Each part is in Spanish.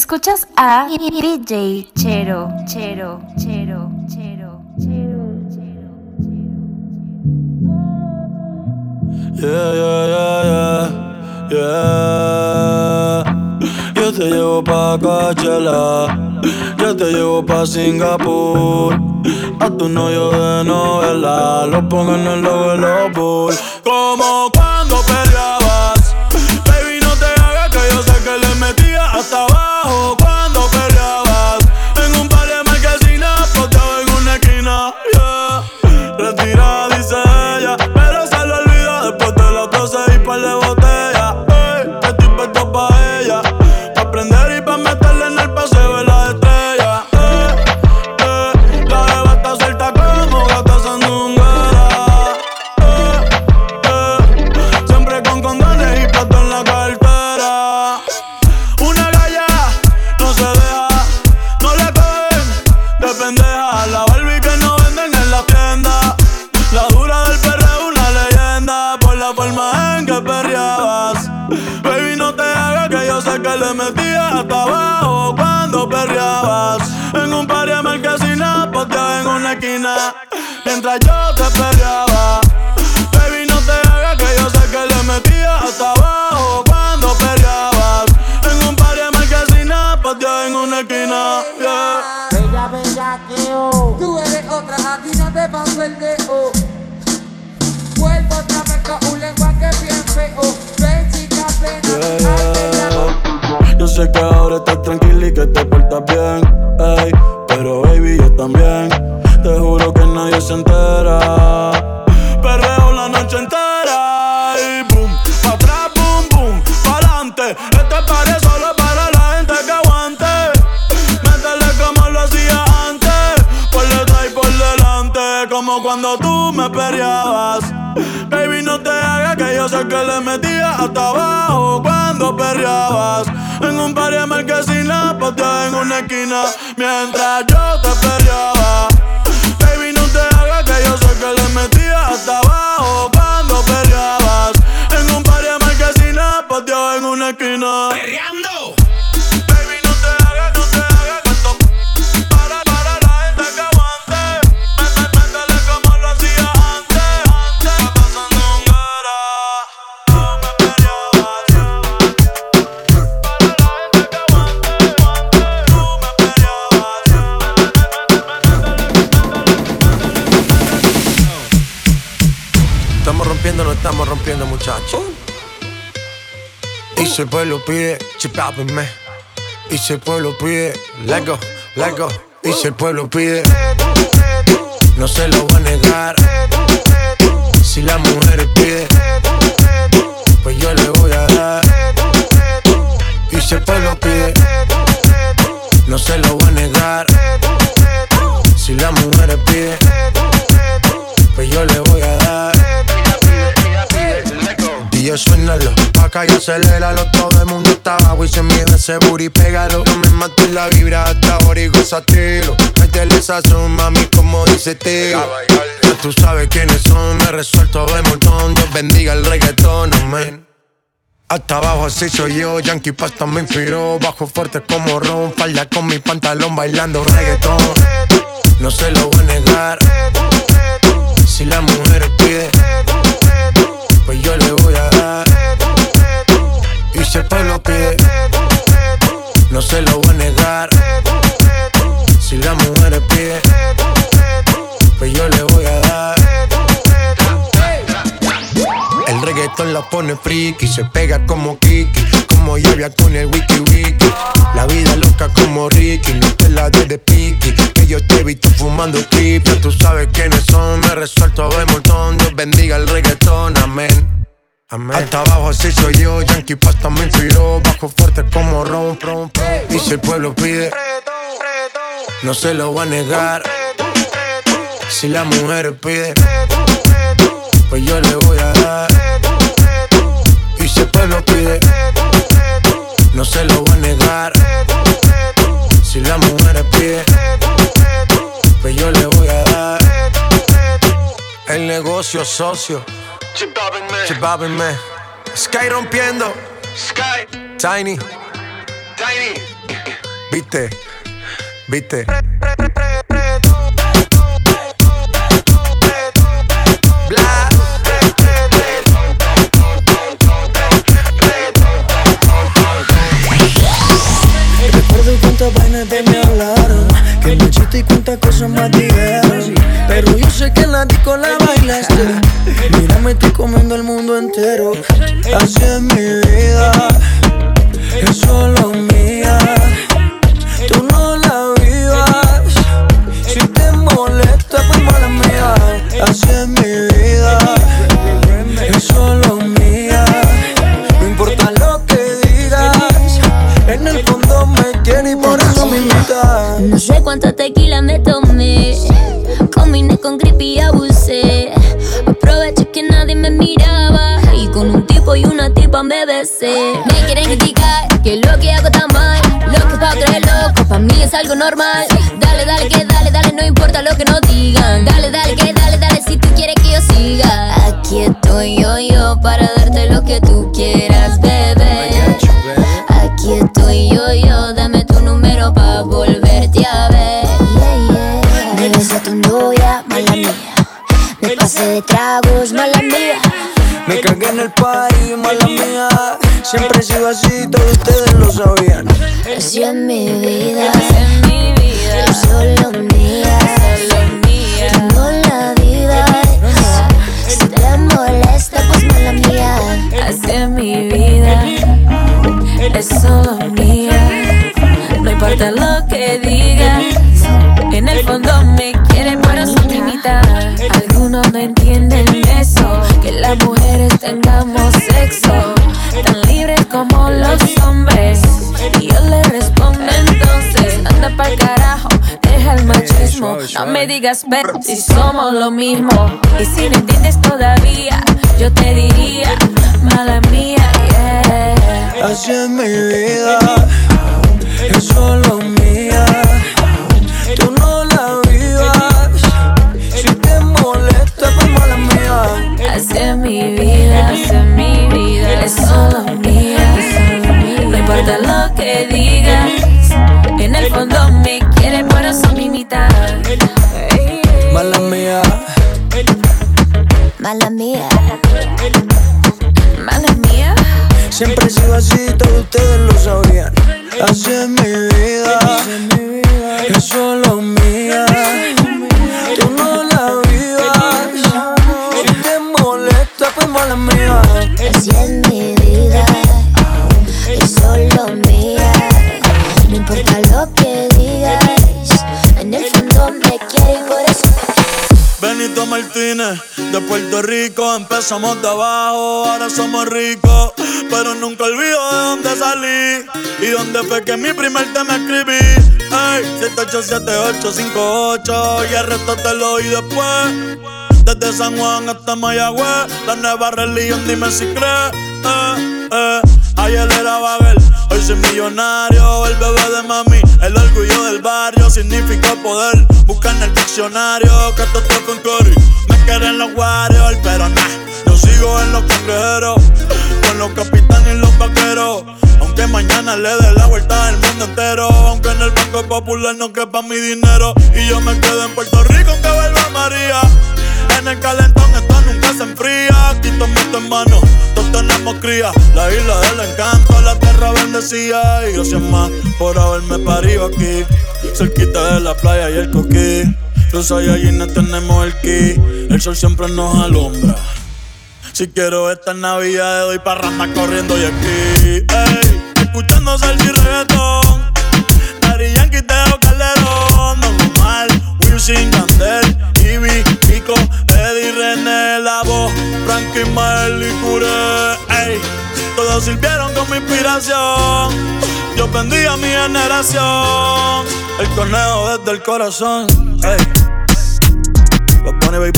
Escuchas a DJ Chero, Chero, Chero, Chero, Chero, Chero. Yeah, yeah, yeah, yeah, yeah. Yo te llevo pa' Coachella, yo te llevo pa' Singapur. A tu novio de novela, lo pongo en el bulls. Como Perreo la noche entera y boom, pa atrás, boom, boom, pa adelante. Este es solo para la gente que aguante. Métele como lo hacía antes, por detrás y por delante, como cuando tú me perreabas. Baby, no te hagas que yo sé que le metía hasta abajo cuando perreabas. En un par de marquesinas, pateada en una esquina, mientras yo te perreaba. Si el pueblo pide, chipápenme. Y si el pueblo pide, let go, let go. Y si el pueblo pide, no se lo voy a negar. Si la mujer pide, pues yo le voy a dar. Y si el pueblo pide, no se lo voy a negar. Si la mujer pide, Yo suénalo, acá y aceléralo Todo el mundo está abajo y se mide ese booty, pégalo. No me mates la vibra hasta ahora y gozatelo Métele sazón, mami, como dice Teo Ya tú sabes quiénes son, me resuelto de montón. Dios bendiga el reggaetón, amén. Hasta abajo así soy yo, Yankee Pasta me inspiró Bajo fuerte como Ron, falda con mi pantalón bailando reggaetón. No se lo voy a negar. Si la mujer pide El pueblo pide, no se lo voy a negar. Si la mujer pide, pues yo le voy a dar. El reggaetón la pone friki, se pega como Kiki, como lluvia con el wiki wiki. La vida loca como Ricky, no te la des de piqui, que yo te he visto fumando creep. Ya tú sabes quiénes son, me resuelto de montón. Dios bendiga el reggaetón, amén. Amén. Hasta abajo así soy yo, Yankee Pasta me inspiró Bajo fuerte como Ron, Ron. Y si el pueblo pide, no se lo voy a negar. Si la mujer pide, pues yo le voy a dar. Y si el pueblo pide, no se lo voy a negar. Si la mujer pide, pues yo le voy a dar. El negocio socio Chipápenme. Sky rompiendo. Sky, Tiny. Tiny. Viste, viste. Recuerdo cuántas vainas de me hablaron Que me chiste y cuántas cosas más dijeron Pero yo sé que en la disco la bailaste. Mira, me estoy comiendo el mundo entero. Así es mi vida. Es solo mía digas, si somos lo mismo. Y si no entiendes todavía, yo te diría, mala mía, yeah. Así es mi vida Empezamos de abajo, ahora somos ricos. Pero nunca olvido de dónde salí y dónde fue que mi primer tema escribí. Ey, 787858 y el resto te lo oí después. Desde San Juan hasta Mayagüez, la nueva religión, dime si crees. Eh, eh. Ayer era Babel, hoy soy millonario. El bebé de mami, el orgullo del barrio, significa poder. Busca en el diccionario, catástrofe en Curry. Me quieren los Warriors, pero nah, sigo en los cangrejeros. Con los capitanes y los vaqueros. Aunque mañana le dé la vuelta al mundo entero. Aunque en el Banco Popular no quepa mi dinero. Y yo me quedo en Puerto Rico aunque vuelva María. En el calentón esto nunca se enfría. Aquí tomo tu hermano, todos tenemos cría. La isla del encanto, la tierra bendecida. Y gracias más por haberme parido aquí. Cerquita de la playa y el coquí. Los Saiyajines tenemos el ki. El sol siempre nos alumbra. Si quiero esta Navidad, doy parranda corriendo y aquí. Ey, escuchando salsa y reggaetón. Daddy Yankee, Teo Calderón, Don Omar, Wilson, Yandel, Ivy, Pico, Eddie, René, La Voz, Frankie, Mael y Curé. Ey, todos sirvieron como inspiración. Yo bendiga a mi generación. El conejo desde el corazón. Ey, lo pone baby,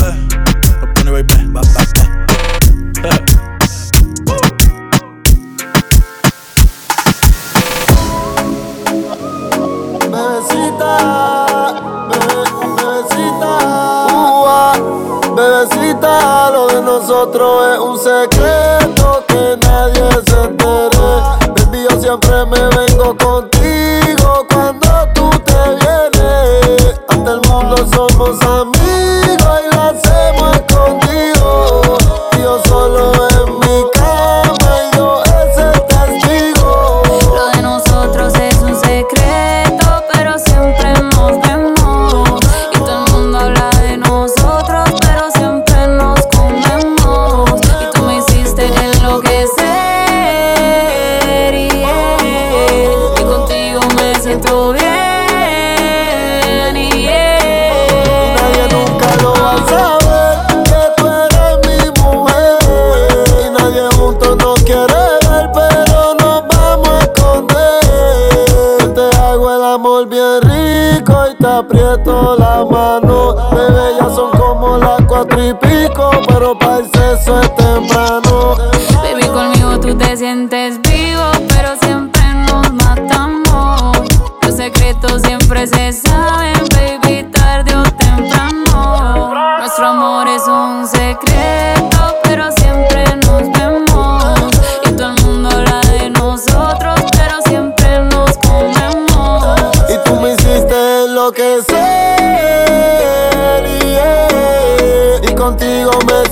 nosotros es un secreto que nadie se entere. Baby, yo siempre me vengo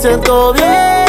siento bien.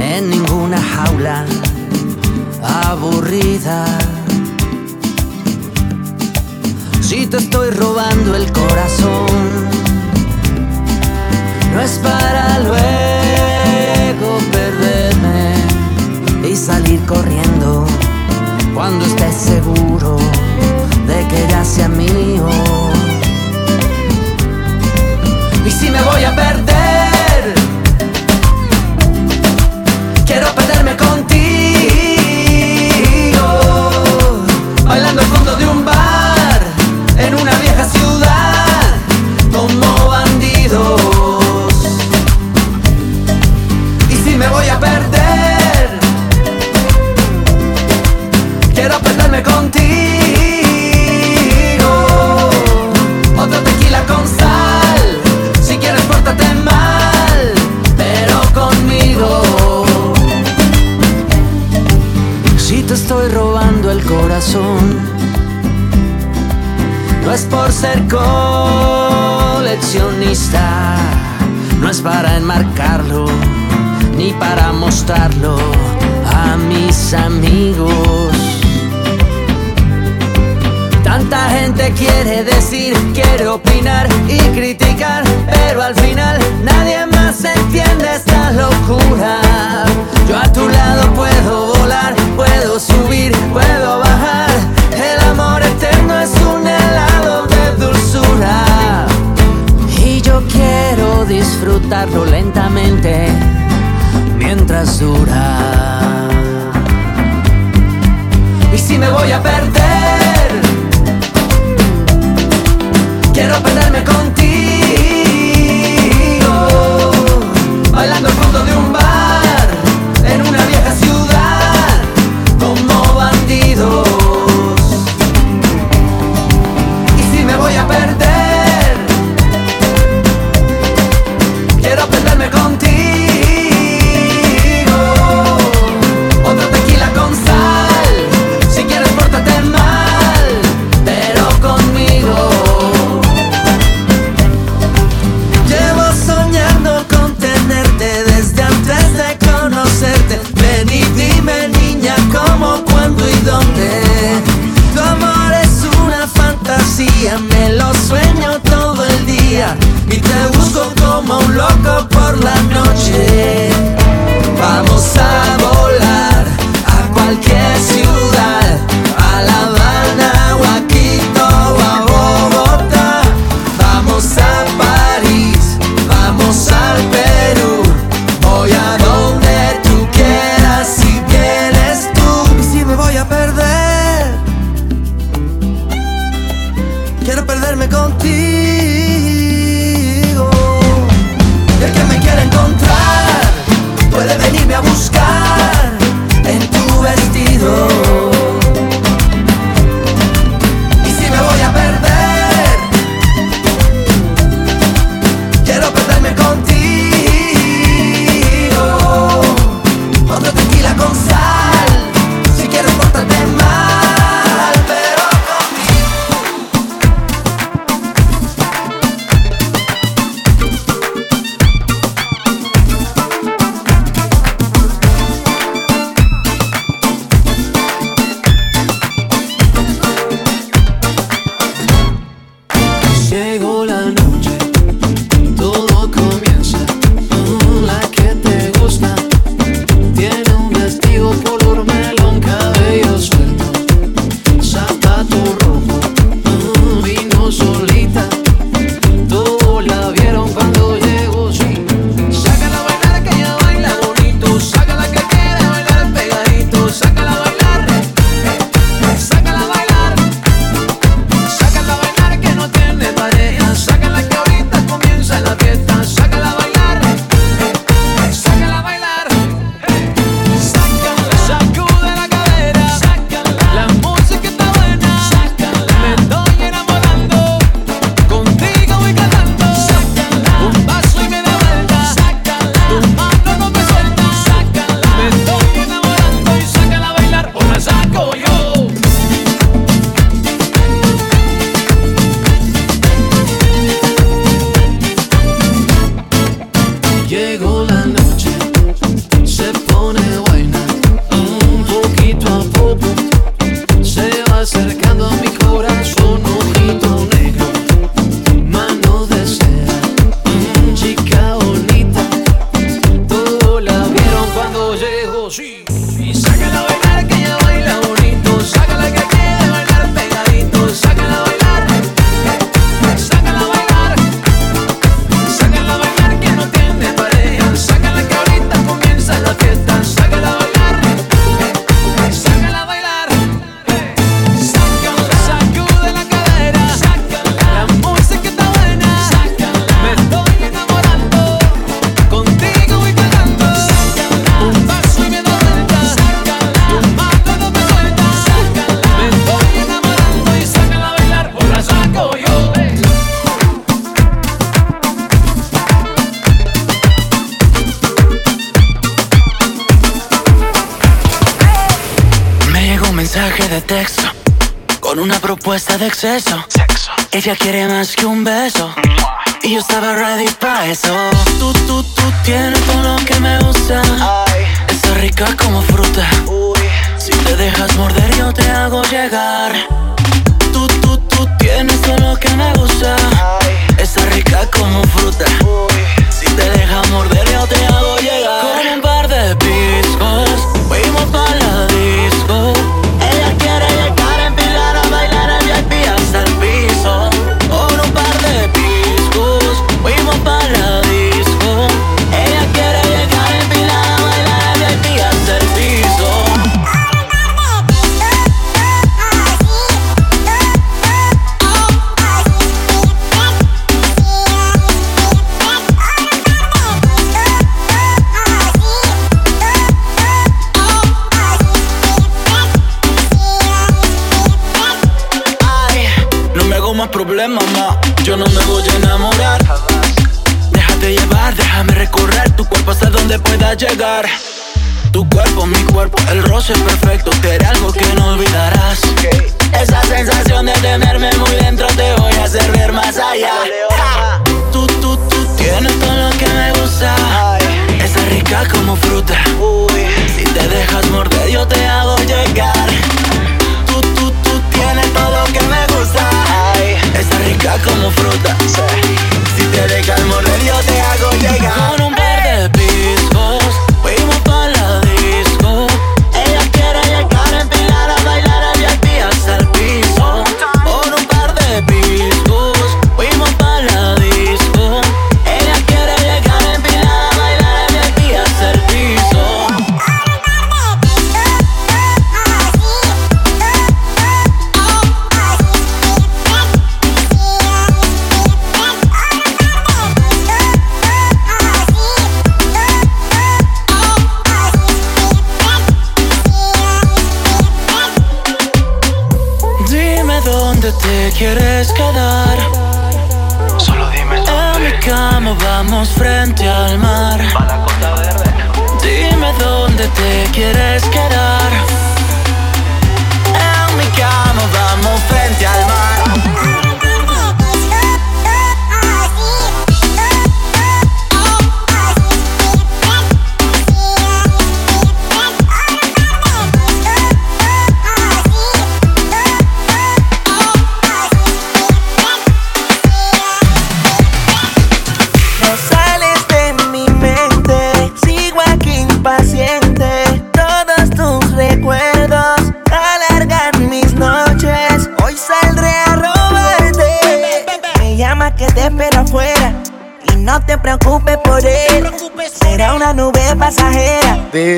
en ninguna jaula aburrida. Si te estoy robando el corazón, no es para luego perderme y salir corriendo cuando estés seguro de que ya sea mío. Y si me voy a perder. a mis amigos. Tanta gente quiere decir, quiere opinar y criticar, pero al final nadie más entiende esta locura. Yo a tu lado puedo volar, puedo subir, puedo bajar. El amor eterno es un helado de dulzura. Y yo quiero disfrutarlo lentamente y si me voy a perder exceso. Sexo. Ella quiere más que un beso. Y yo estaba ready para eso. Tú, tú, tú tienes todo lo que me gusta. Ay. Está rica como fruta. Si te dejas morder, yo te hago llegar. Tú, tú, tú tienes todo lo que me gusta. Ay. Está rica como fruta. Si te dejas morder, yo te hago llegar. Con un par de piscos, fuimos para la disco. Ella quiere Tu cuerpo, mi cuerpo, el roce perfecto, que algo que no olvidarás. Esa sensación de tenerme muy dentro te voy a hacer ver más allá.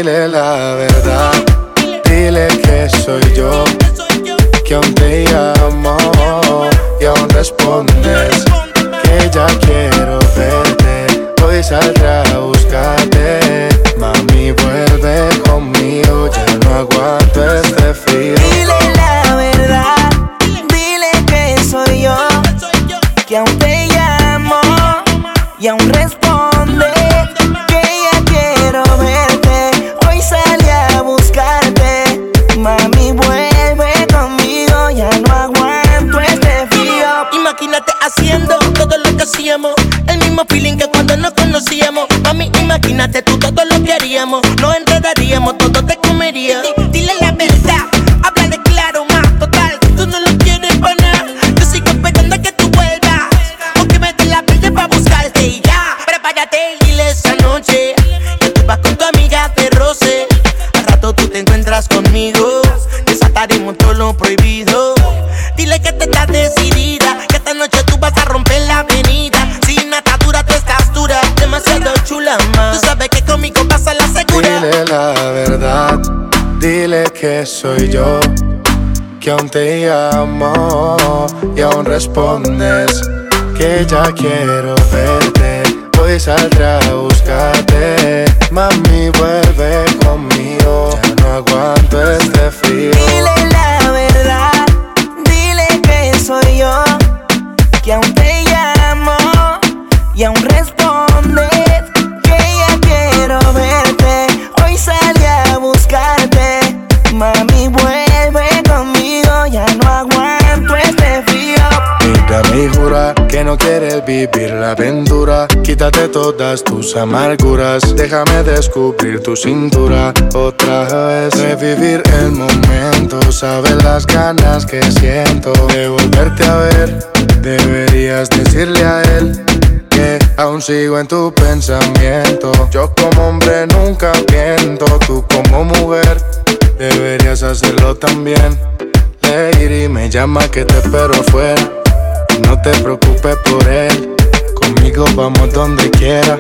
dile la verdad. te llamo y aún respondes que ya quiero verte. Hoy saldré a buscarte, mami vuelve conmigo. Ya no aguanto este jura que no quieres vivir la aventura. Quítate todas tus amarguras, déjame descubrir tu cintura otra vez. Revivir el momento, sabes las ganas que siento de volverte a ver. Deberías decirle a él que aún sigo en tu pensamiento. Yo como hombre nunca miento, tú como mujer deberías hacerlo también. Lady me llama que te espero fuera. No te preocupes por él, conmigo vamos donde quiera.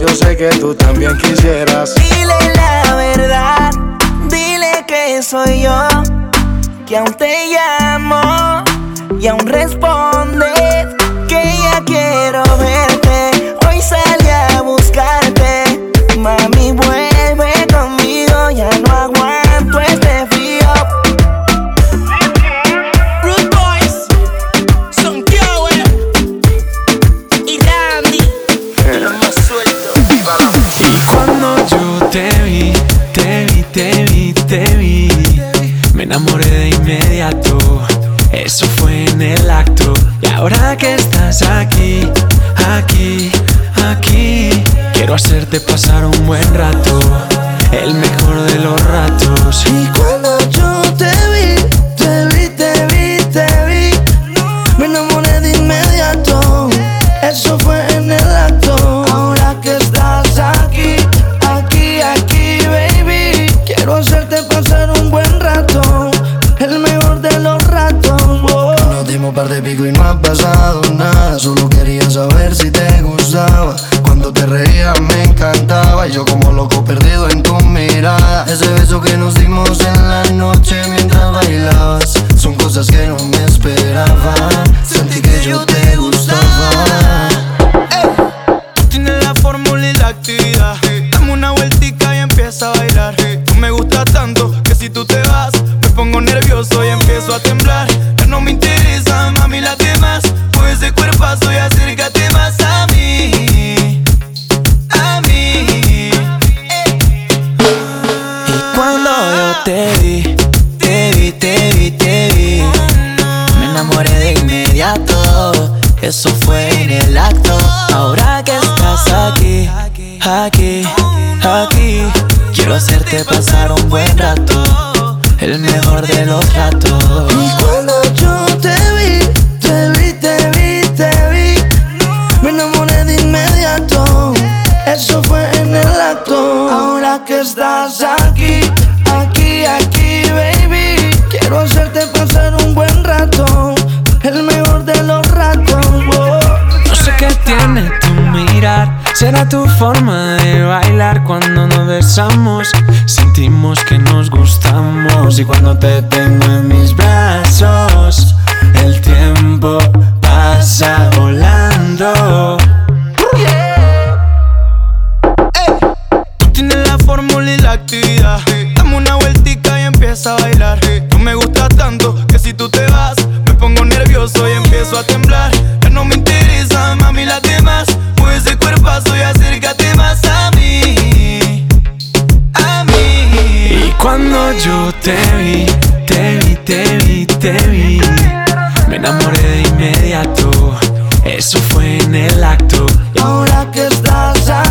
Yo sé que tú también quisieras. Dile la verdad, dile que soy yo, que aún te llamo y aún respondes que ya quiero verte. Hoy salí a buscarte, mami, bueno. enamoré de inmediato. Eso fue en el acto. Y ahora que estás aquí, aquí, aquí, quiero hacerte pasar un buen rato. El mejor de los ratos. Y cuando yo y no ha pasado nada. Solo quería saber si te gustaba. Cuando te reías me encantaba. Y yo como loco forma de bailar cuando nos besamos. Sentimos que nos gustamos y cuando te te vi, te vi. Me enamoré de inmediato, eso fue en el acto. Ahora que estás aquí.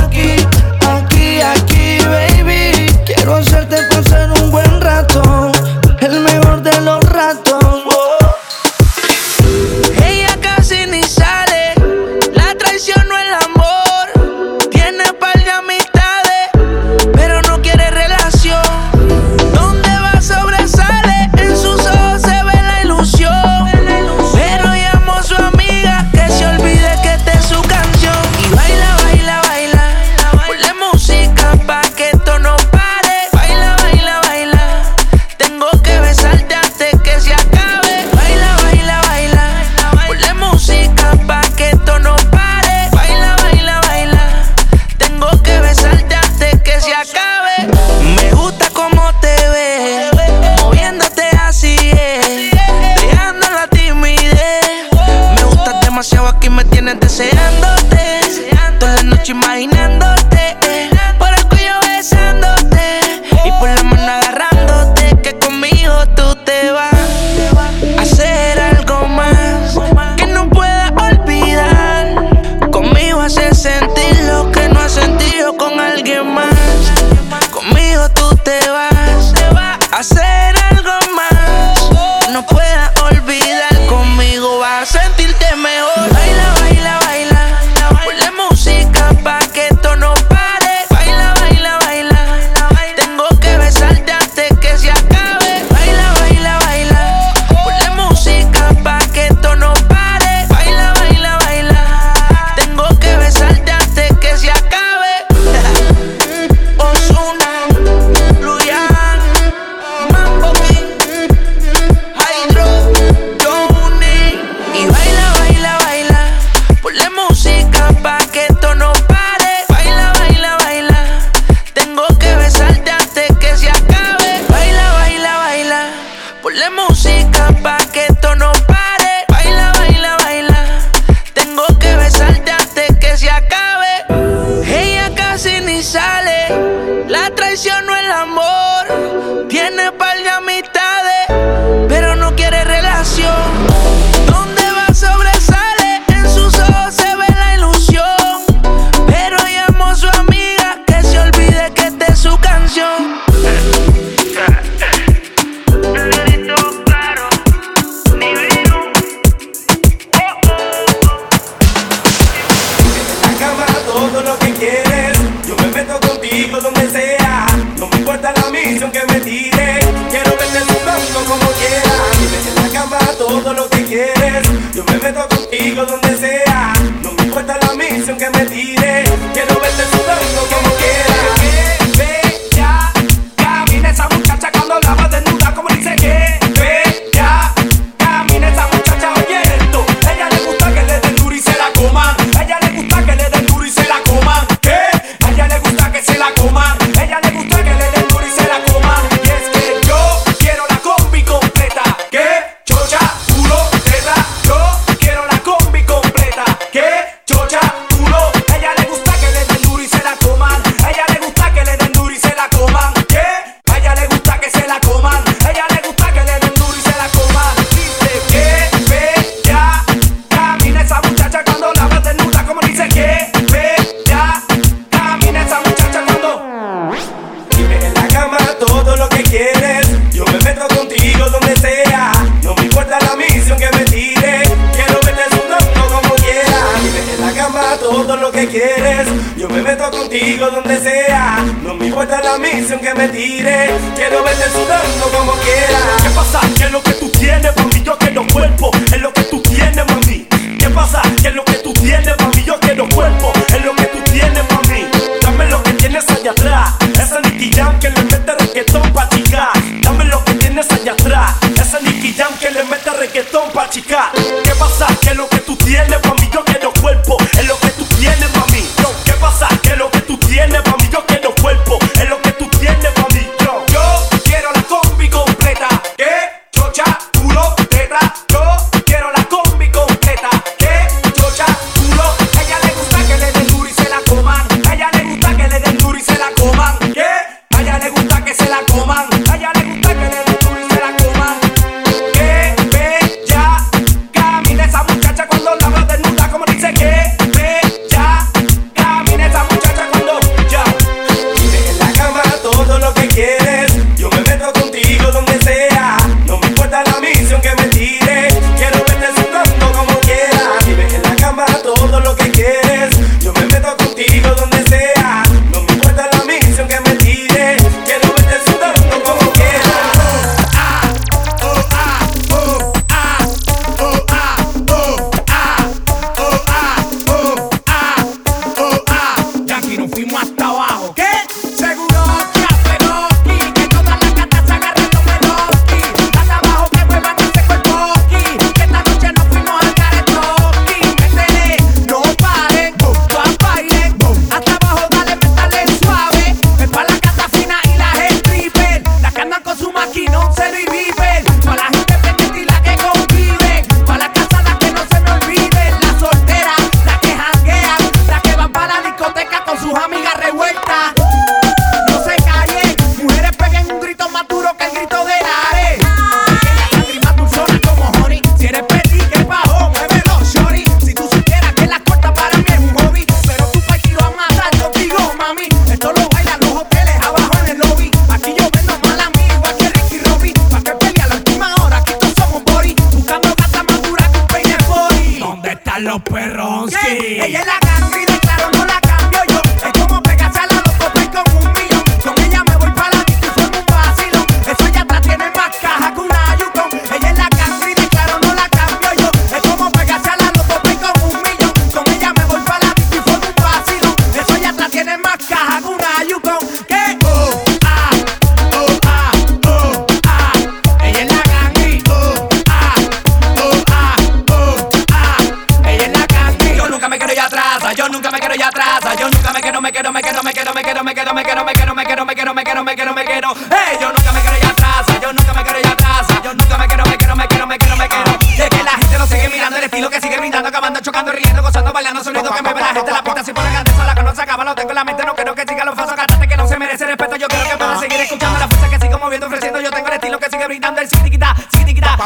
respeto, yo quiero que puedas seguir escuchando la fuerza que sigo moviendo, ofreciendo. Yo tengo el estilo que sigue brindando el sigue tiquita, sigue tiquita.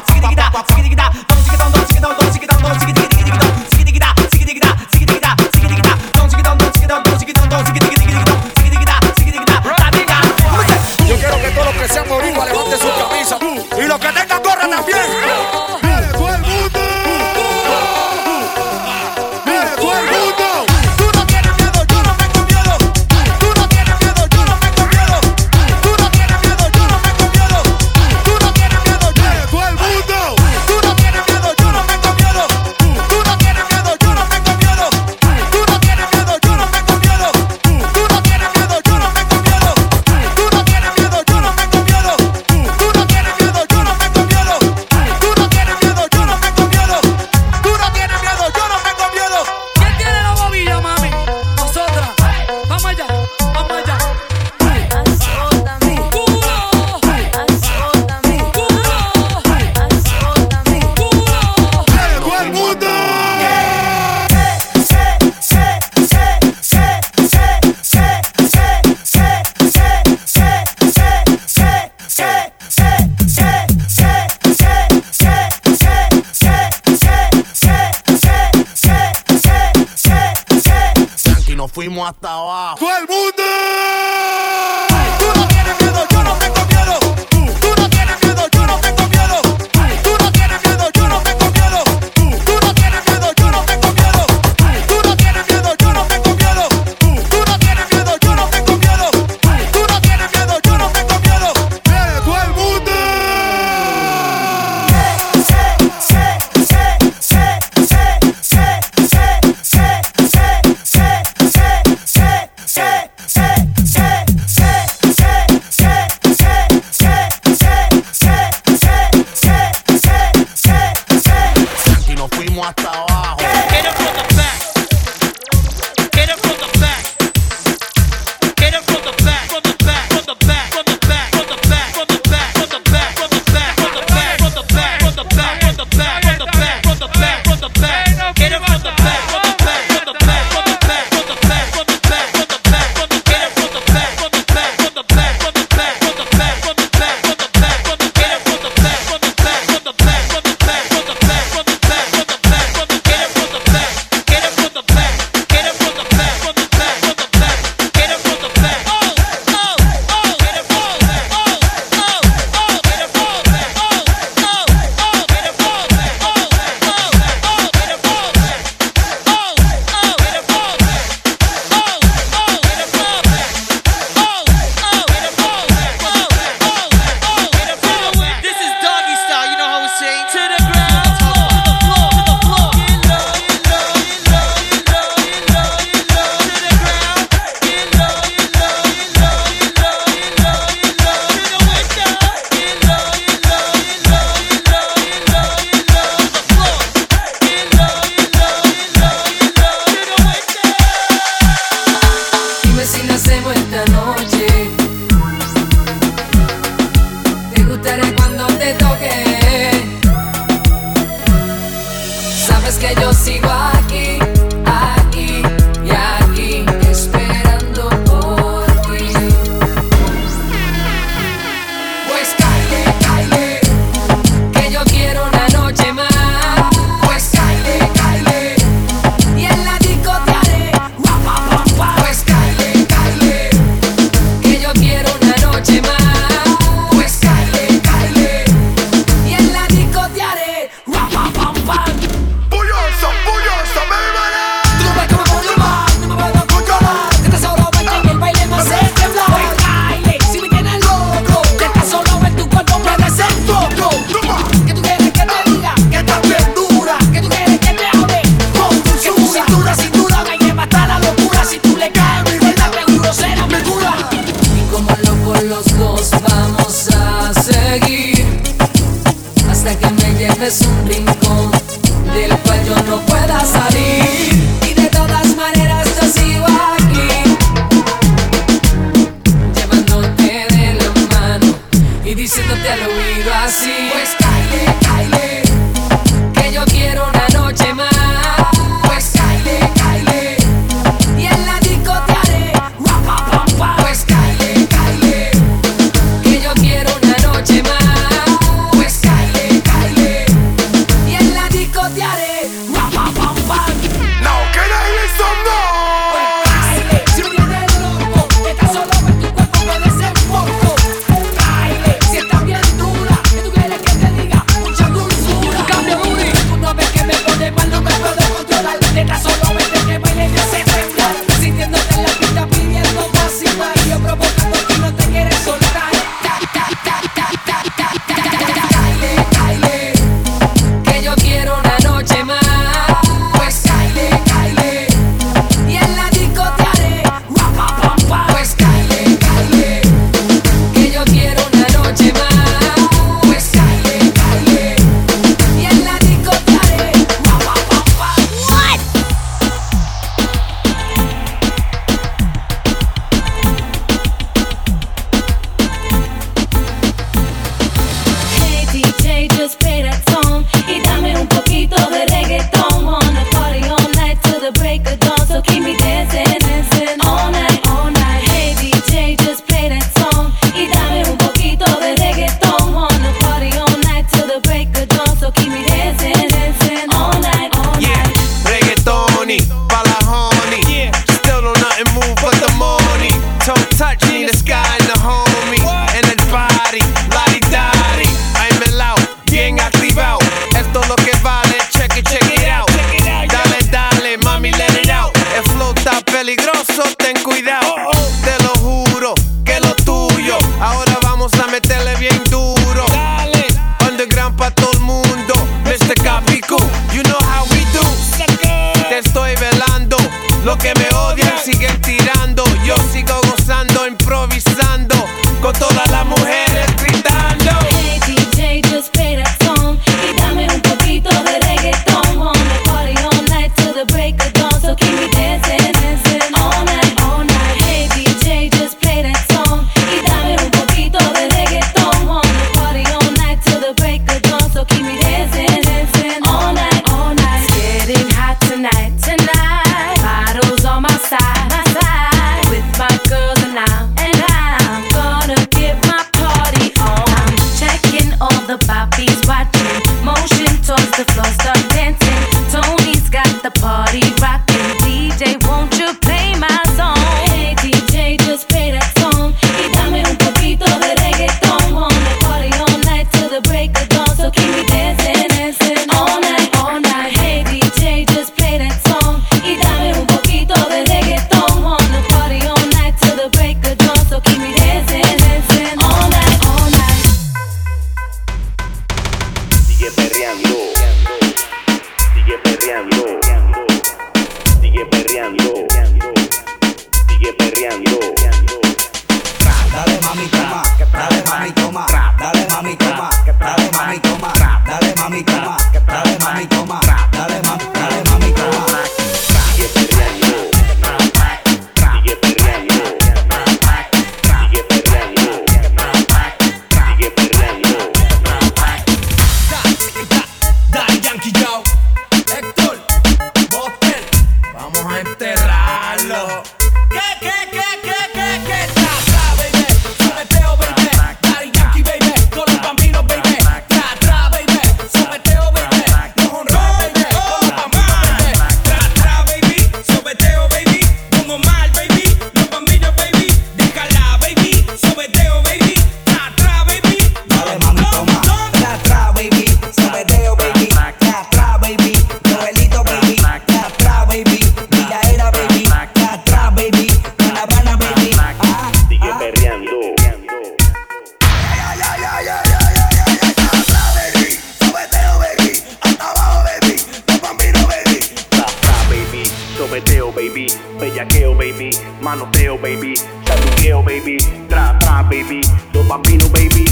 mano teu, baby. Já do eu, baby. Tra, tra, baby. Do bambino baby.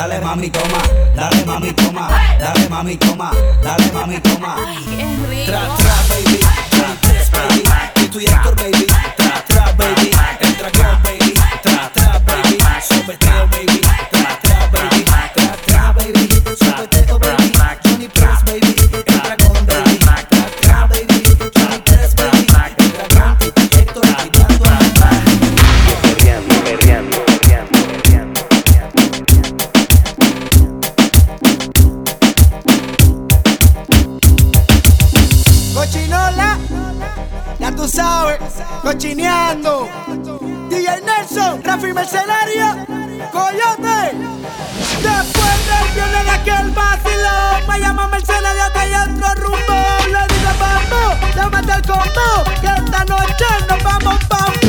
dale mami, toma, dale mami, toma, dale mami, toma, dale mami, toma. Tra, tra, baby, tra, tres, baby, y tú y Héctor, baby, tra, tra, baby. DJ Nelson, Rafi Mercenario, Coyote. Después del viernes de aquel vacilón, me llama Mercenario que hay otro rumbo. Le digo, vamos, llámate al combo, que esta noche nos vamos pa'